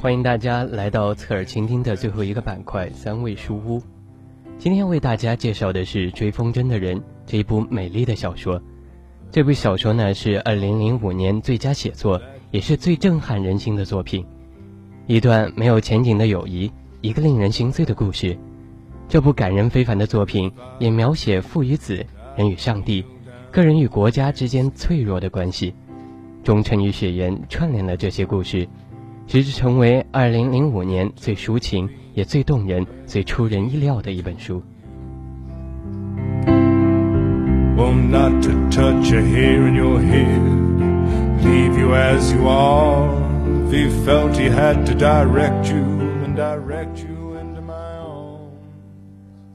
欢迎大家来到侧耳倾听的最后一个板块——三味书屋。今天为大家介绍的是《追风筝的人》这一部美丽的小说。这部小说呢是2005年最佳写作，也是最震撼人心的作品。一段没有前景的友谊，一个令人心碎的故事。这部感人非凡的作品也描写父与子、人与上帝、个人与国家之间脆弱的关系。忠诚与血缘串联了这些故事。直至成为2005年最抒情、也最动人、最出人意料的一本书。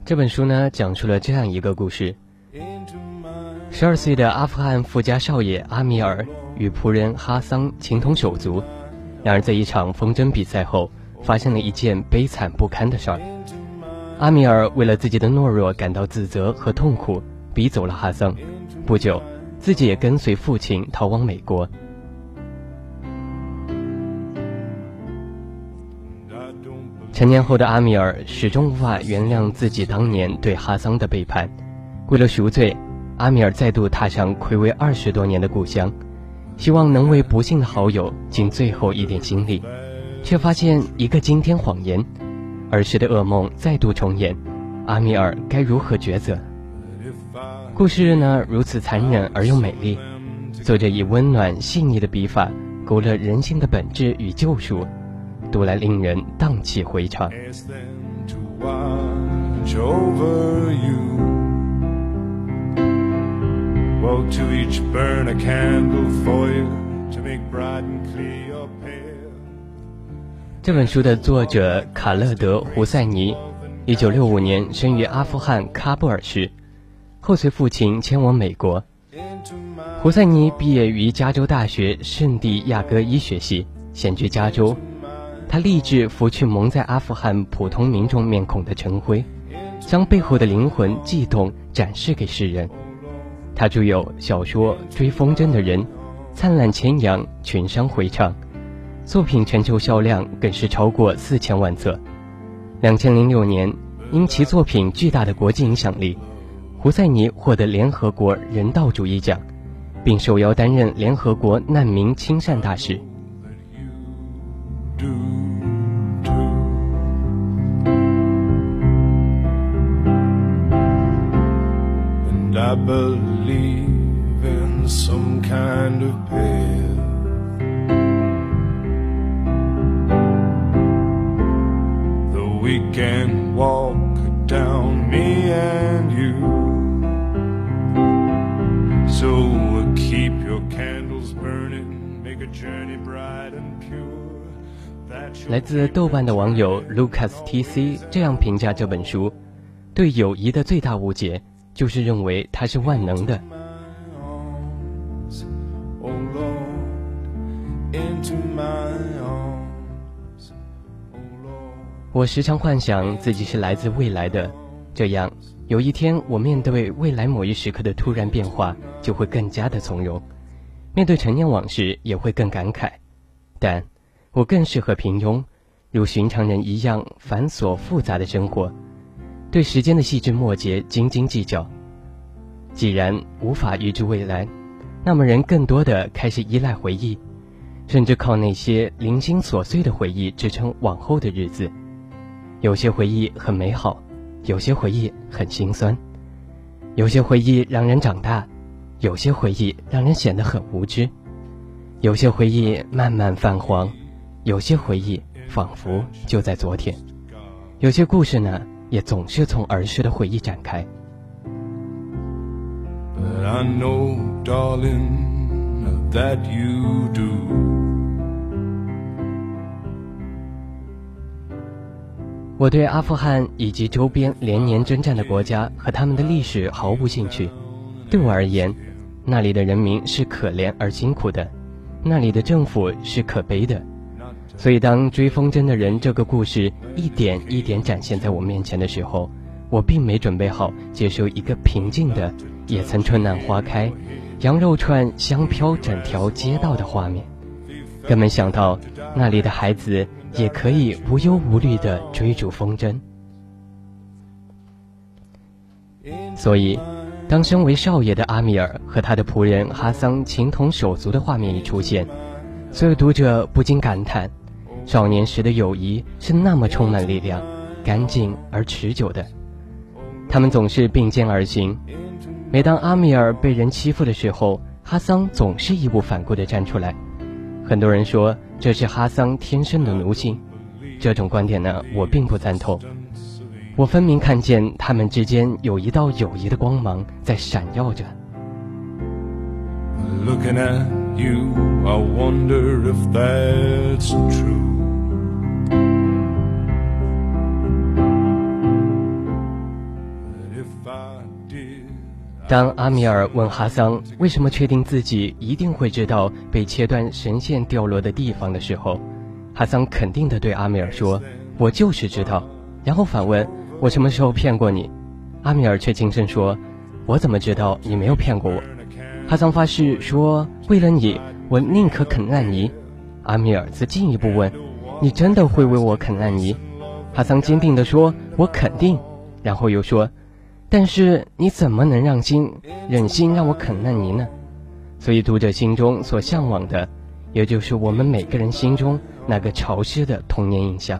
这本书呢，讲述了这样一个故事：十二岁的阿富汗富家少爷阿米尔与仆人哈桑情同手足。然而，在一场风筝比赛后，发生了一件悲惨不堪的事儿。阿米尔为了自己的懦弱感到自责和痛苦，逼走了哈桑。不久，自己也跟随父亲逃往美国。成年后的阿米尔始终无法原谅自己当年对哈桑的背叛。为了赎罪，阿米尔再度踏上暌违二十多年的故乡。希望能为不幸的好友尽最后一点心力，却发现一个惊天谎言，儿时的噩梦再度重演。阿米尔该如何抉择？故事呢如此残忍而又美丽，作者以温暖细腻的笔法勾勒人性的本质与救赎，读来令人荡气回肠。To each burn a candle for you to make brighton clear your pale 这本书的作者卡勒德·胡塞尼，一九六五年生于阿富汗喀布尔市，后随父亲迁往美国。胡塞尼毕业于加州大学圣地亚哥医学系，现居加州。他立志拂去蒙在阿富汗普通民众面孔的尘灰，将背后的灵魂悸动展示给世人。他著有小说《追风筝的人》，《灿烂千阳》，群山回唱，作品全球销量更是超过四千万册。两千零六年，因其作品巨大的国际影响力，胡塞尼获得联合国人道主义奖，并受邀担任联合国难民亲善大使。I believe in some kind of path. That we can walk down, me and you. So keep your candles burning, make a journey bright and pure. 来自豆瓣的网友 Lucas TC 这样评价这本书：对友谊的最大误解。就是认为它是万能的。我时常幻想自己是来自未来的，这样有一天我面对未来某一时刻的突然变化，就会更加的从容；面对陈年往事也会更感慨。但我更适合平庸，如寻常人一样繁琐复杂的生活。对时间的细枝末节斤斤计较。既然无法预知未来，那么人更多的开始依赖回忆，甚至靠那些零星琐碎的回忆支撑往后的日子。有些回忆很美好，有些回忆很心酸，有些回忆让人长大，有些回忆让人显得很无知，有些回忆慢慢泛黄，有些回忆仿佛就在昨天，有些故事呢，也总是从儿时的回忆展开。我对阿富汗以及周边连年征战的国家和他们的历史毫无兴趣。对我而言，那里的人民是可怜而辛苦的，那里的政府是可悲的。所以，当追风筝的人这个故事一点一点展现在我面前的时候，我并没准备好接受一个平静的“也曾春暖花开，羊肉串香飘整条街道”的画面，更没想到那里的孩子。也可以无忧无虑地追逐风筝。所以，当身为少爷的阿米尔和他的仆人哈桑情同手足的画面一出现，所有读者不禁感叹：少年时的友谊是那么充满力量、干净而持久的。他们总是并肩而行。每当阿米尔被人欺负的时候，哈桑总是义无反顾地站出来。很多人说。这是哈桑天生的奴性，这种观点呢，我并不赞同。我分明看见他们之间有一道友谊的光芒在闪耀着。You i wonder if that's true 当阿米尔问哈桑为什么确定自己一定会知道被切断神线掉落的地方的时候，哈桑肯定地对阿米尔说：“我就是知道。”然后反问：“我什么时候骗过你？”阿米尔却轻声说：“我怎么知道你没有骗过我？”哈桑发誓说：“为了你，我宁可啃烂泥。”阿米尔则进一步问：“你真的会为我啃烂泥？”哈桑坚定地说：“我肯定。”然后又说。但是你怎么能让心忍心让我啃烂泥呢？所以读者心中所向往的，也就是我们每个人心中那个潮湿的童年印象。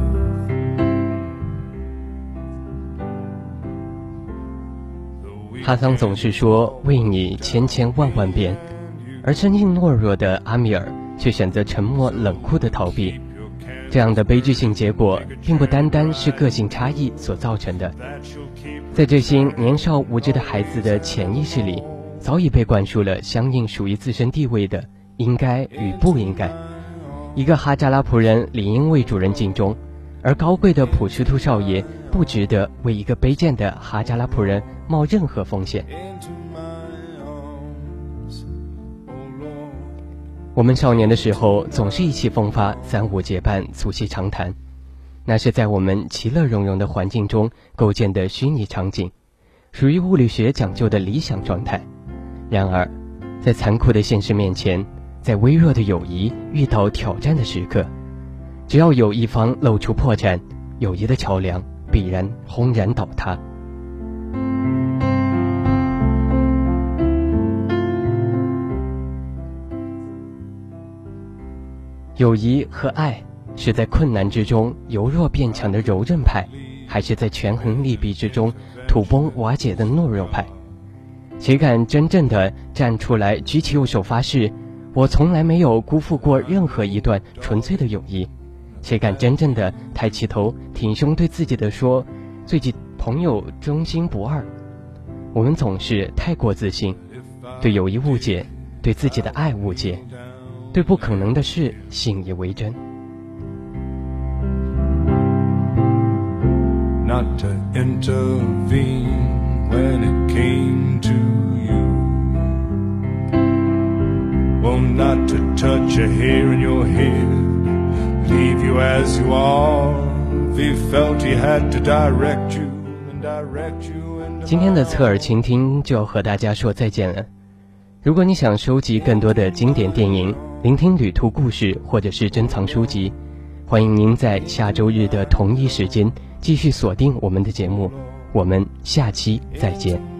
哈桑总是说为你千千万万遍，而生性懦弱的阿米尔却选择沉默冷酷的逃避。这样的悲剧性结果，并不单单是个性差异所造成的，在这些年少无知的孩子的潜意识里，早已被灌输了相应属于自身地位的应该与不应该。一个哈扎拉仆人理应为主人尽忠，而高贵的普什图少爷。不值得为一个卑贱的哈扎拉仆人冒任何风险。我们少年的时候总是意气风发、三五结伴、促膝长谈，那是在我们其乐融融的环境中构建的虚拟场景，属于物理学讲究的理想状态。然而，在残酷的现实面前，在微弱的友谊遇到挑战的时刻，只要有一方露出破绽，友谊的桥梁。必然轰然倒塌。友谊和爱是在困难之中由弱变强的柔韧派，还是在权衡利弊之中土崩瓦解的懦弱派？谁敢真正的站出来，举起右手发誓，我从来没有辜负过任何一段纯粹的友谊？谁敢真正的抬起头，挺胸对自己的说：“最近朋友忠心不二。”我们总是太过自信，对友谊误解，对自己的爱误解，对不可能的事信以为真。you leave you as you are. If he felt he had to direct you and direct you 今天的侧耳倾听就要和大家说再见了。如果你想收集更多的经典电影，聆听旅途故事，或者是珍藏书籍，欢迎您在下周日的同一时间继续锁定我们的节目。我们下期再见。